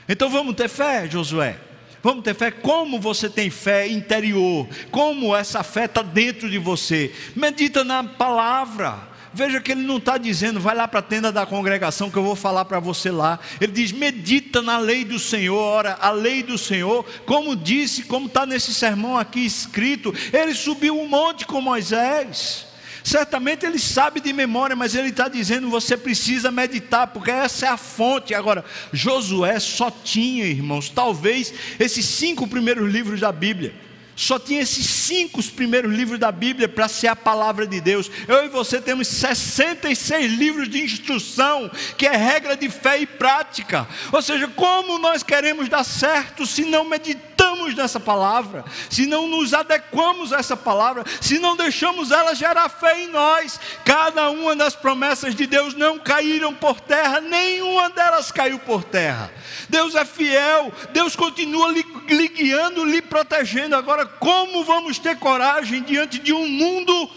Então, vamos ter fé, Josué. Vamos ter fé como você tem fé interior, como essa fé está dentro de você. Medita na palavra. Veja que ele não está dizendo, vai lá para a tenda da congregação que eu vou falar para você lá. Ele diz, medita na lei do Senhor. Ora, a lei do Senhor, como disse, como está nesse sermão aqui escrito, ele subiu um monte com Moisés. Certamente ele sabe de memória, mas ele está dizendo: você precisa meditar, porque essa é a fonte. Agora, Josué só tinha, irmãos, talvez esses cinco primeiros livros da Bíblia. Só tinha esses cinco os primeiros livros da Bíblia para ser a palavra de Deus. Eu e você temos 66 livros de instrução, que é regra de fé e prática. Ou seja, como nós queremos dar certo se não meditamos nessa palavra, se não nos adequamos a essa palavra, se não deixamos ela gerar fé em nós? Cada uma das promessas de Deus não caíram por terra, nenhuma delas caiu por terra. Deus é fiel, Deus continua lhe guiando, lhe protegendo. Agora, como vamos ter coragem diante de um mundo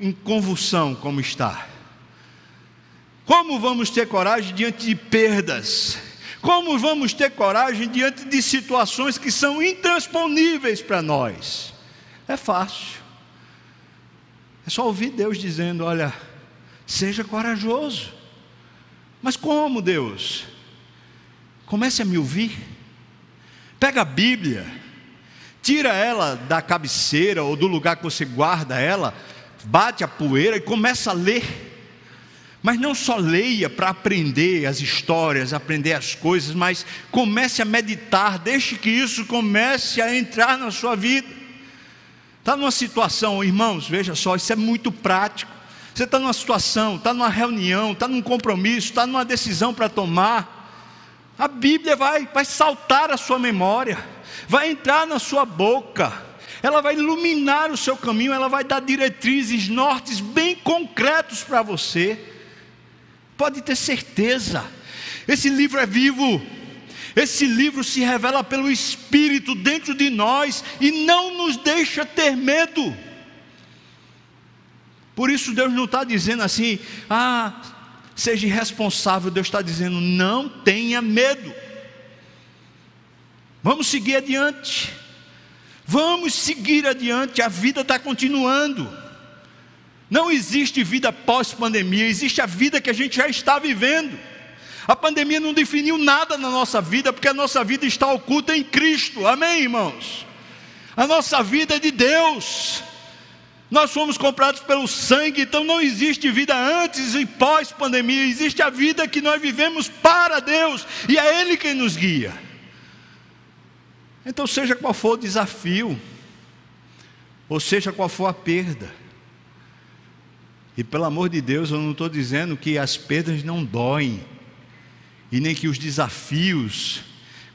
em convulsão como está? Como vamos ter coragem diante de perdas? Como vamos ter coragem diante de situações que são intransponíveis para nós? É fácil. É só ouvir Deus dizendo: olha, seja corajoso. Mas como, Deus? Comece a me ouvir. Pega a Bíblia, tira ela da cabeceira ou do lugar que você guarda ela, bate a poeira e começa a ler. Mas não só leia para aprender as histórias, aprender as coisas, mas comece a meditar, deixe que isso comece a entrar na sua vida. Está numa situação, irmãos, veja só, isso é muito prático. Você está numa situação, está numa reunião, está num compromisso, está numa decisão para tomar. A Bíblia vai, vai saltar a sua memória, vai entrar na sua boca, ela vai iluminar o seu caminho, ela vai dar diretrizes, nortes bem concretos para você. Pode ter certeza, esse livro é vivo, esse livro se revela pelo Espírito dentro de nós e não nos deixa ter medo. Por isso Deus não está dizendo assim, ah, seja irresponsável. Deus está dizendo: não tenha medo. Vamos seguir adiante. Vamos seguir adiante. A vida está continuando. Não existe vida pós-pandemia, existe a vida que a gente já está vivendo. A pandemia não definiu nada na nossa vida, porque a nossa vida está oculta em Cristo. Amém, irmãos? A nossa vida é de Deus. Nós fomos comprados pelo sangue, então não existe vida antes e pós-pandemia, existe a vida que nós vivemos para Deus e é Ele quem nos guia. Então, seja qual for o desafio, ou seja qual for a perda, e pelo amor de Deus, eu não estou dizendo que as perdas não doem, e nem que os desafios,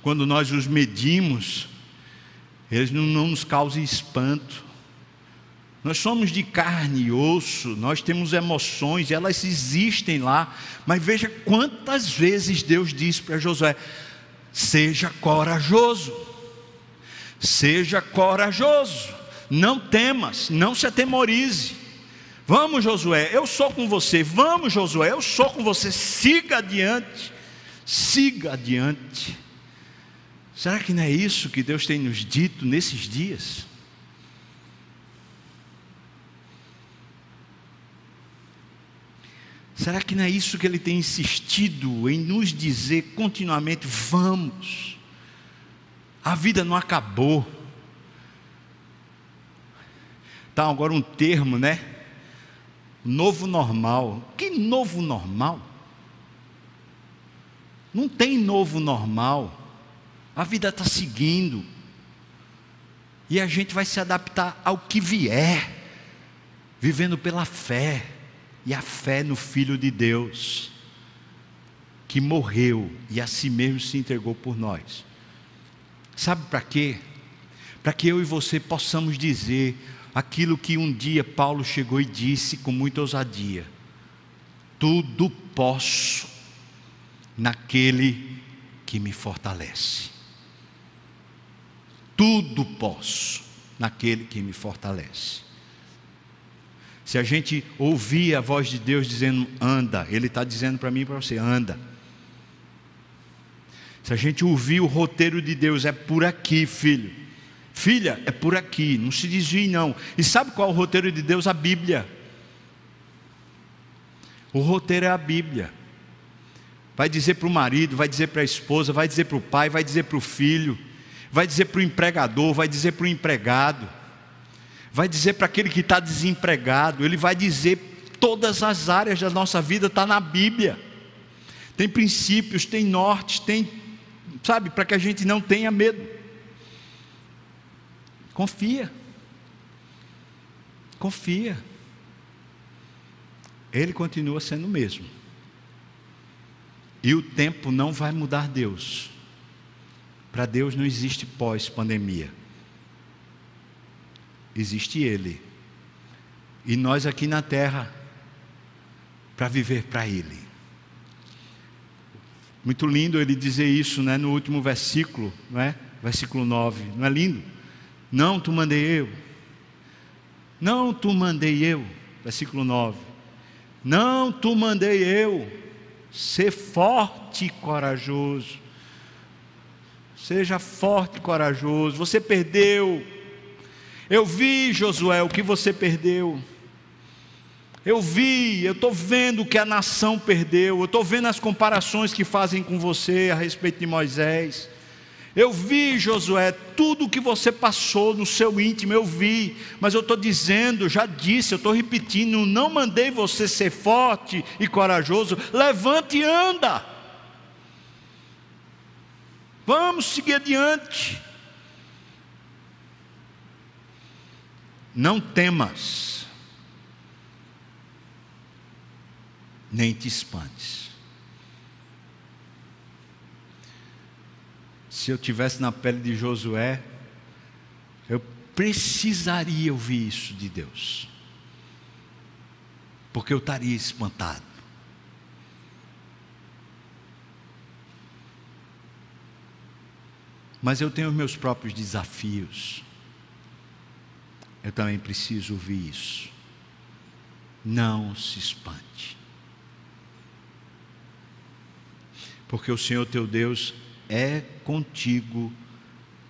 quando nós os medimos, eles não, não nos causem espanto. Nós somos de carne e osso, nós temos emoções, elas existem lá, mas veja quantas vezes Deus disse para Josué: seja corajoso, seja corajoso, não temas, não se atemorize. Vamos, Josué, eu sou com você, vamos, Josué, eu sou com você, siga adiante, siga adiante. Será que não é isso que Deus tem nos dito nesses dias? Será que não é isso que ele tem insistido em nos dizer continuamente? Vamos, a vida não acabou. Está agora um termo, né? Novo normal. Que novo normal? Não tem novo normal. A vida está seguindo. E a gente vai se adaptar ao que vier, vivendo pela fé e a fé no Filho de Deus, que morreu e a si mesmo se entregou por nós. Sabe para quê? Para que eu e você possamos dizer aquilo que um dia Paulo chegou e disse com muita ousadia: Tudo posso naquele que me fortalece. Tudo posso naquele que me fortalece. Se a gente ouvir a voz de Deus dizendo anda, Ele está dizendo para mim e para você: anda. Se a gente ouvir o roteiro de Deus, é por aqui, filho. Filha, é por aqui, não se desvie não. E sabe qual é o roteiro de Deus? A Bíblia. O roteiro é a Bíblia. Vai dizer para o marido, vai dizer para a esposa, vai dizer para o pai, vai dizer para o filho, vai dizer para o empregador, vai dizer para o empregado vai dizer para aquele que está desempregado, ele vai dizer todas as áreas da nossa vida está na Bíblia. Tem princípios, tem nortes, tem, sabe, para que a gente não tenha medo. Confia. Confia. Ele continua sendo o mesmo. E o tempo não vai mudar Deus. Para Deus não existe pós-pandemia. Existe Ele. E nós aqui na terra, para viver para Ele. Muito lindo ele dizer isso né, no último versículo, não é? versículo 9. Não é lindo? Não, tu mandei eu. Não, tu mandei eu. Versículo 9. Não, tu mandei eu. Ser forte e corajoso. Seja forte e corajoso. Você perdeu. Eu vi, Josué, o que você perdeu. Eu vi, eu estou vendo o que a nação perdeu, eu estou vendo as comparações que fazem com você a respeito de Moisés. Eu vi, Josué, tudo o que você passou no seu íntimo, eu vi, mas eu estou dizendo, já disse, eu estou repetindo, não mandei você ser forte e corajoso, levante e anda. Vamos seguir adiante. Não temas nem te espantes. Se eu tivesse na pele de Josué, eu precisaria ouvir isso de Deus, porque eu estaria espantado. Mas eu tenho os meus próprios desafios. Eu também preciso ouvir isso. Não se espante. porque o Senhor teu Deus é contigo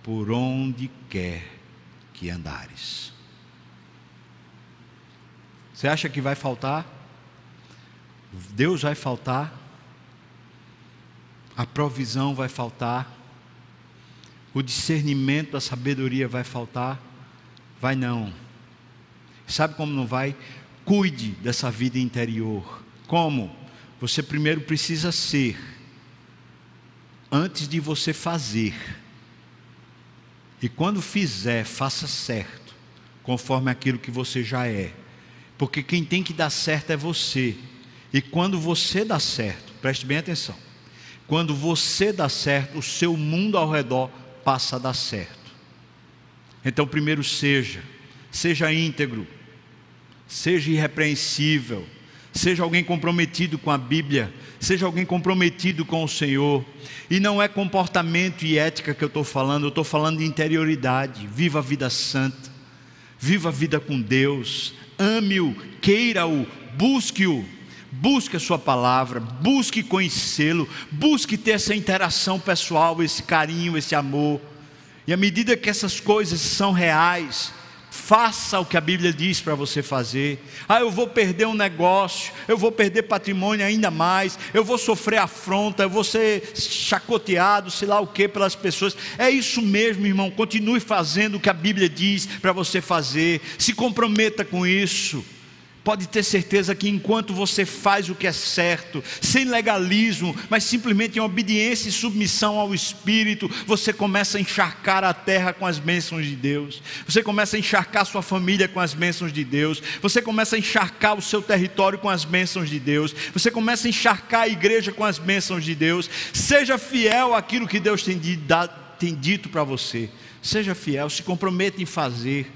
por onde quer que andares. Você acha que vai faltar? Deus vai faltar? A provisão vai faltar? O discernimento, a sabedoria vai faltar? Vai não. Sabe como não vai? Cuide dessa vida interior. Como? Você primeiro precisa ser antes de você fazer. E quando fizer, faça certo, conforme aquilo que você já é. Porque quem tem que dar certo é você. E quando você dá certo, preste bem atenção. Quando você dá certo, o seu mundo ao redor passa a dar certo. Então, primeiro seja, seja íntegro, seja irrepreensível, seja alguém comprometido com a Bíblia, seja alguém comprometido com o Senhor. E não é comportamento e ética que eu estou falando, eu estou falando de interioridade. Viva a vida santa, viva a vida com Deus, ame-o, queira-o, busque-o. Busque a sua palavra, busque conhecê-lo, busque ter essa interação pessoal, esse carinho, esse amor. E à medida que essas coisas são reais, Faça o que a Bíblia diz para você fazer. Ah, eu vou perder um negócio, eu vou perder patrimônio ainda mais, eu vou sofrer afronta, eu vou ser chacoteado, sei lá o que, pelas pessoas. É isso mesmo, irmão. Continue fazendo o que a Bíblia diz para você fazer. Se comprometa com isso. Pode ter certeza que enquanto você faz o que é certo, sem legalismo, mas simplesmente em obediência e submissão ao Espírito, você começa a encharcar a terra com as bênçãos de Deus, você começa a encharcar sua família com as bênçãos de Deus, você começa a encharcar o seu território com as bênçãos de Deus, você começa a encharcar a igreja com as bênçãos de Deus. Seja fiel àquilo que Deus tem dito para você, seja fiel, se comprometa em fazer.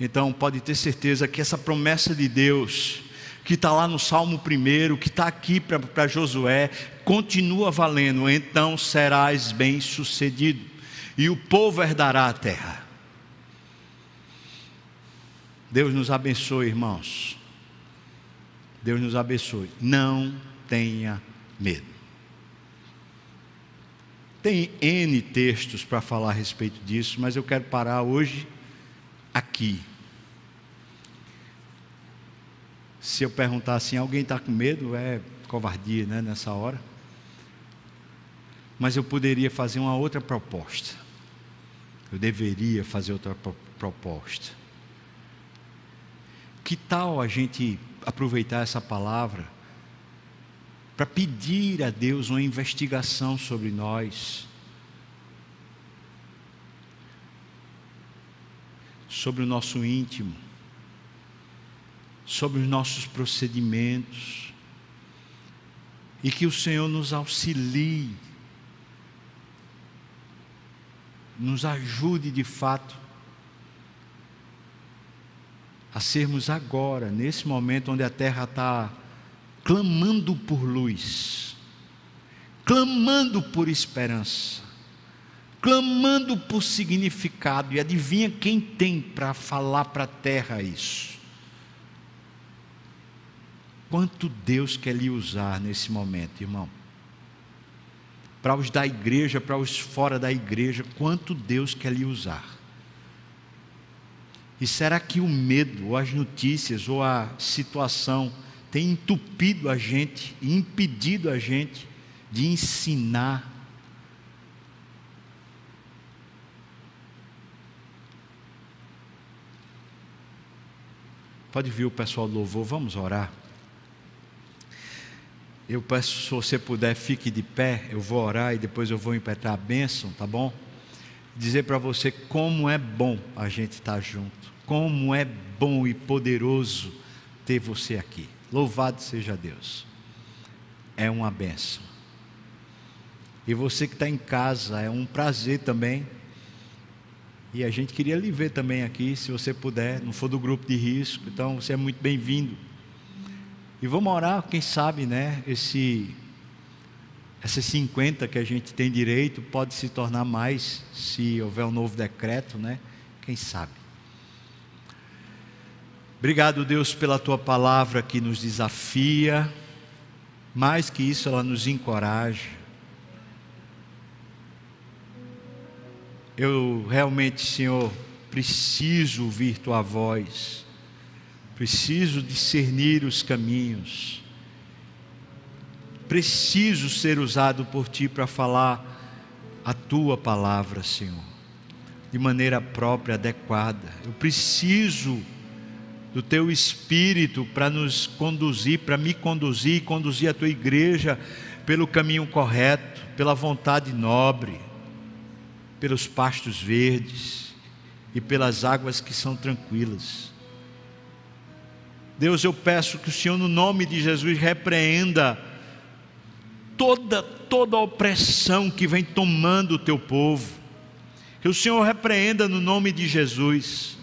Então pode ter certeza que essa promessa de Deus, que está lá no Salmo 1, que está aqui para Josué, continua valendo. Então serás bem sucedido, e o povo herdará a terra. Deus nos abençoe, irmãos. Deus nos abençoe. Não tenha medo. Tem N textos para falar a respeito disso, mas eu quero parar hoje aqui. Se eu perguntar assim, alguém está com medo? É covardia, né, nessa hora. Mas eu poderia fazer uma outra proposta. Eu deveria fazer outra proposta. Que tal a gente aproveitar essa palavra para pedir a Deus uma investigação sobre nós? sobre o nosso íntimo, sobre os nossos procedimentos, e que o Senhor nos auxilie, nos ajude de fato a sermos agora, nesse momento onde a terra está clamando por luz, clamando por esperança, clamando por significado, e adivinha quem tem para falar para a terra isso? Quanto Deus quer lhe usar nesse momento, irmão? Para os da igreja, para os fora da igreja, quanto Deus quer lhe usar? E será que o medo, ou as notícias, ou a situação tem entupido a gente impedido a gente de ensinar? Pode vir o pessoal do louvor, vamos orar. Eu peço, se você puder, fique de pé, eu vou orar e depois eu vou impetrar a bênção, tá bom? Dizer para você como é bom a gente estar tá junto. Como é bom e poderoso ter você aqui. Louvado seja Deus. É uma benção. E você que está em casa, é um prazer também. E a gente queria lhe ver também aqui, se você puder, não for do grupo de risco, então você é muito bem-vindo. E vamos orar, quem sabe, né? Esse, essas 50 que a gente tem direito pode se tornar mais se houver um novo decreto, né? Quem sabe. Obrigado, Deus, pela tua palavra que nos desafia, mais que isso, ela nos encoraja. Eu realmente, Senhor, preciso ouvir tua voz, preciso discernir os caminhos, preciso ser usado por ti para falar a tua palavra, Senhor, de maneira própria, adequada. Eu preciso do teu espírito para nos conduzir, para me conduzir e conduzir a tua igreja pelo caminho correto, pela vontade nobre, pelos pastos verdes e pelas águas que são tranquilas. Deus, eu peço que o Senhor, no nome de Jesus, repreenda toda, toda a opressão que vem tomando o teu povo. Que o Senhor repreenda no nome de Jesus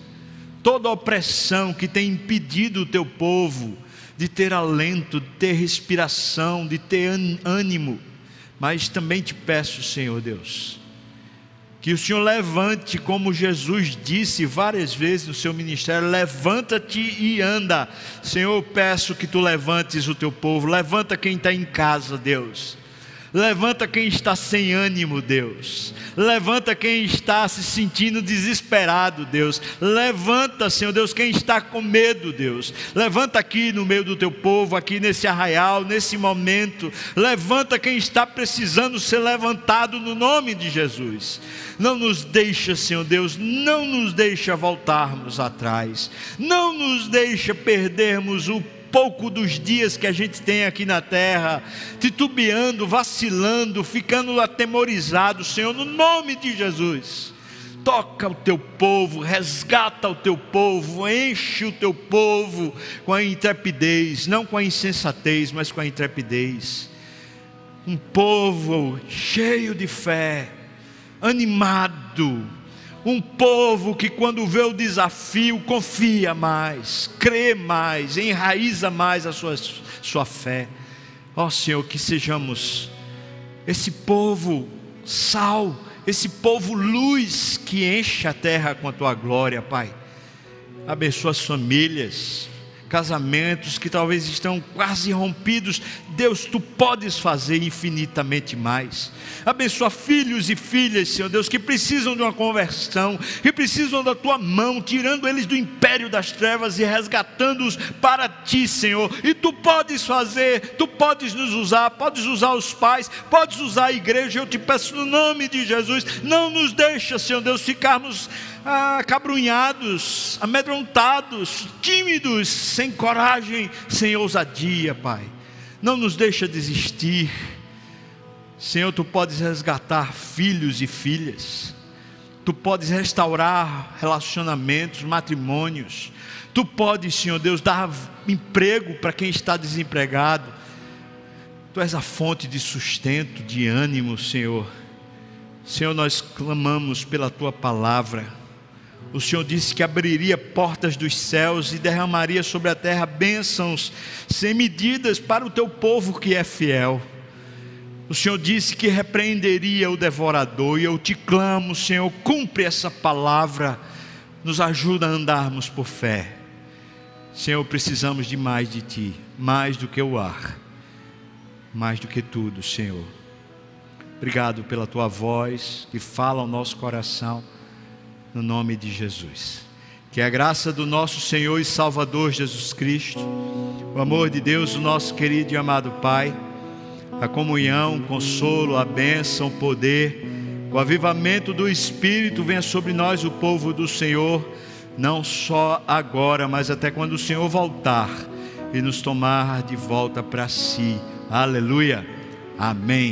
toda opressão que tem impedido o teu povo de ter alento, de ter respiração, de ter ânimo. Mas também te peço, Senhor Deus, que o Senhor levante, como Jesus disse várias vezes no seu ministério: levanta-te e anda. Senhor, eu peço que tu levantes o teu povo, levanta quem está em casa, Deus Levanta quem está sem ânimo, Deus. Levanta quem está se sentindo desesperado, Deus. Levanta, Senhor Deus, quem está com medo, Deus. Levanta aqui no meio do teu povo, aqui nesse arraial, nesse momento. Levanta quem está precisando ser levantado no nome de Jesus. Não nos deixa, Senhor Deus, não nos deixa voltarmos atrás. Não nos deixa perdermos o pouco dos dias que a gente tem aqui na terra, titubeando, vacilando, ficando atemorizado, Senhor, no nome de Jesus. Toca o teu povo, resgata o teu povo, enche o teu povo com a intrepidez, não com a insensatez, mas com a intrepidez. Um povo cheio de fé, animado, um povo que, quando vê o desafio, confia mais, crê mais, enraiza mais a sua, sua fé. Ó oh, Senhor, que sejamos esse povo sal, esse povo luz que enche a terra com a tua glória, Pai. Abençoa as famílias, casamentos que talvez estão quase rompidos, Deus, tu podes fazer infinitamente mais. Abençoa filhos e filhas, Senhor Deus, que precisam de uma conversão, que precisam da tua mão, tirando eles do império das trevas e resgatando-os para ti, Senhor. E tu podes fazer, tu podes nos usar, podes usar os pais, podes usar a igreja. Eu te peço no nome de Jesus, não nos deixa, Senhor Deus, ficarmos acabrunhados, amedrontados, tímidos, sem coragem, sem ousadia, Pai. Não nos deixa desistir. Senhor, tu podes resgatar filhos e filhas Tu podes restaurar relacionamentos, matrimônios. Tu podes, Senhor Deus, dar emprego para quem está desempregado. Tu és a fonte de sustento, de ânimo, Senhor. Senhor, nós clamamos pela tua palavra. O Senhor disse que abriria portas dos céus e derramaria sobre a terra bênçãos sem medidas para o teu povo que é fiel. O Senhor disse que repreenderia o devorador, e eu te clamo, Senhor, cumpre essa palavra, nos ajuda a andarmos por fé. Senhor, precisamos de mais de Ti, mais do que o ar, mais do que tudo, Senhor. Obrigado pela Tua voz que fala ao nosso coração, no nome de Jesus. Que a graça do nosso Senhor e Salvador Jesus Cristo, o amor de Deus, o nosso querido e amado Pai, a comunhão, o consolo, a bênção, o poder, o avivamento do Espírito venha sobre nós, o povo do Senhor, não só agora, mas até quando o Senhor voltar e nos tomar de volta para si. Aleluia. Amém.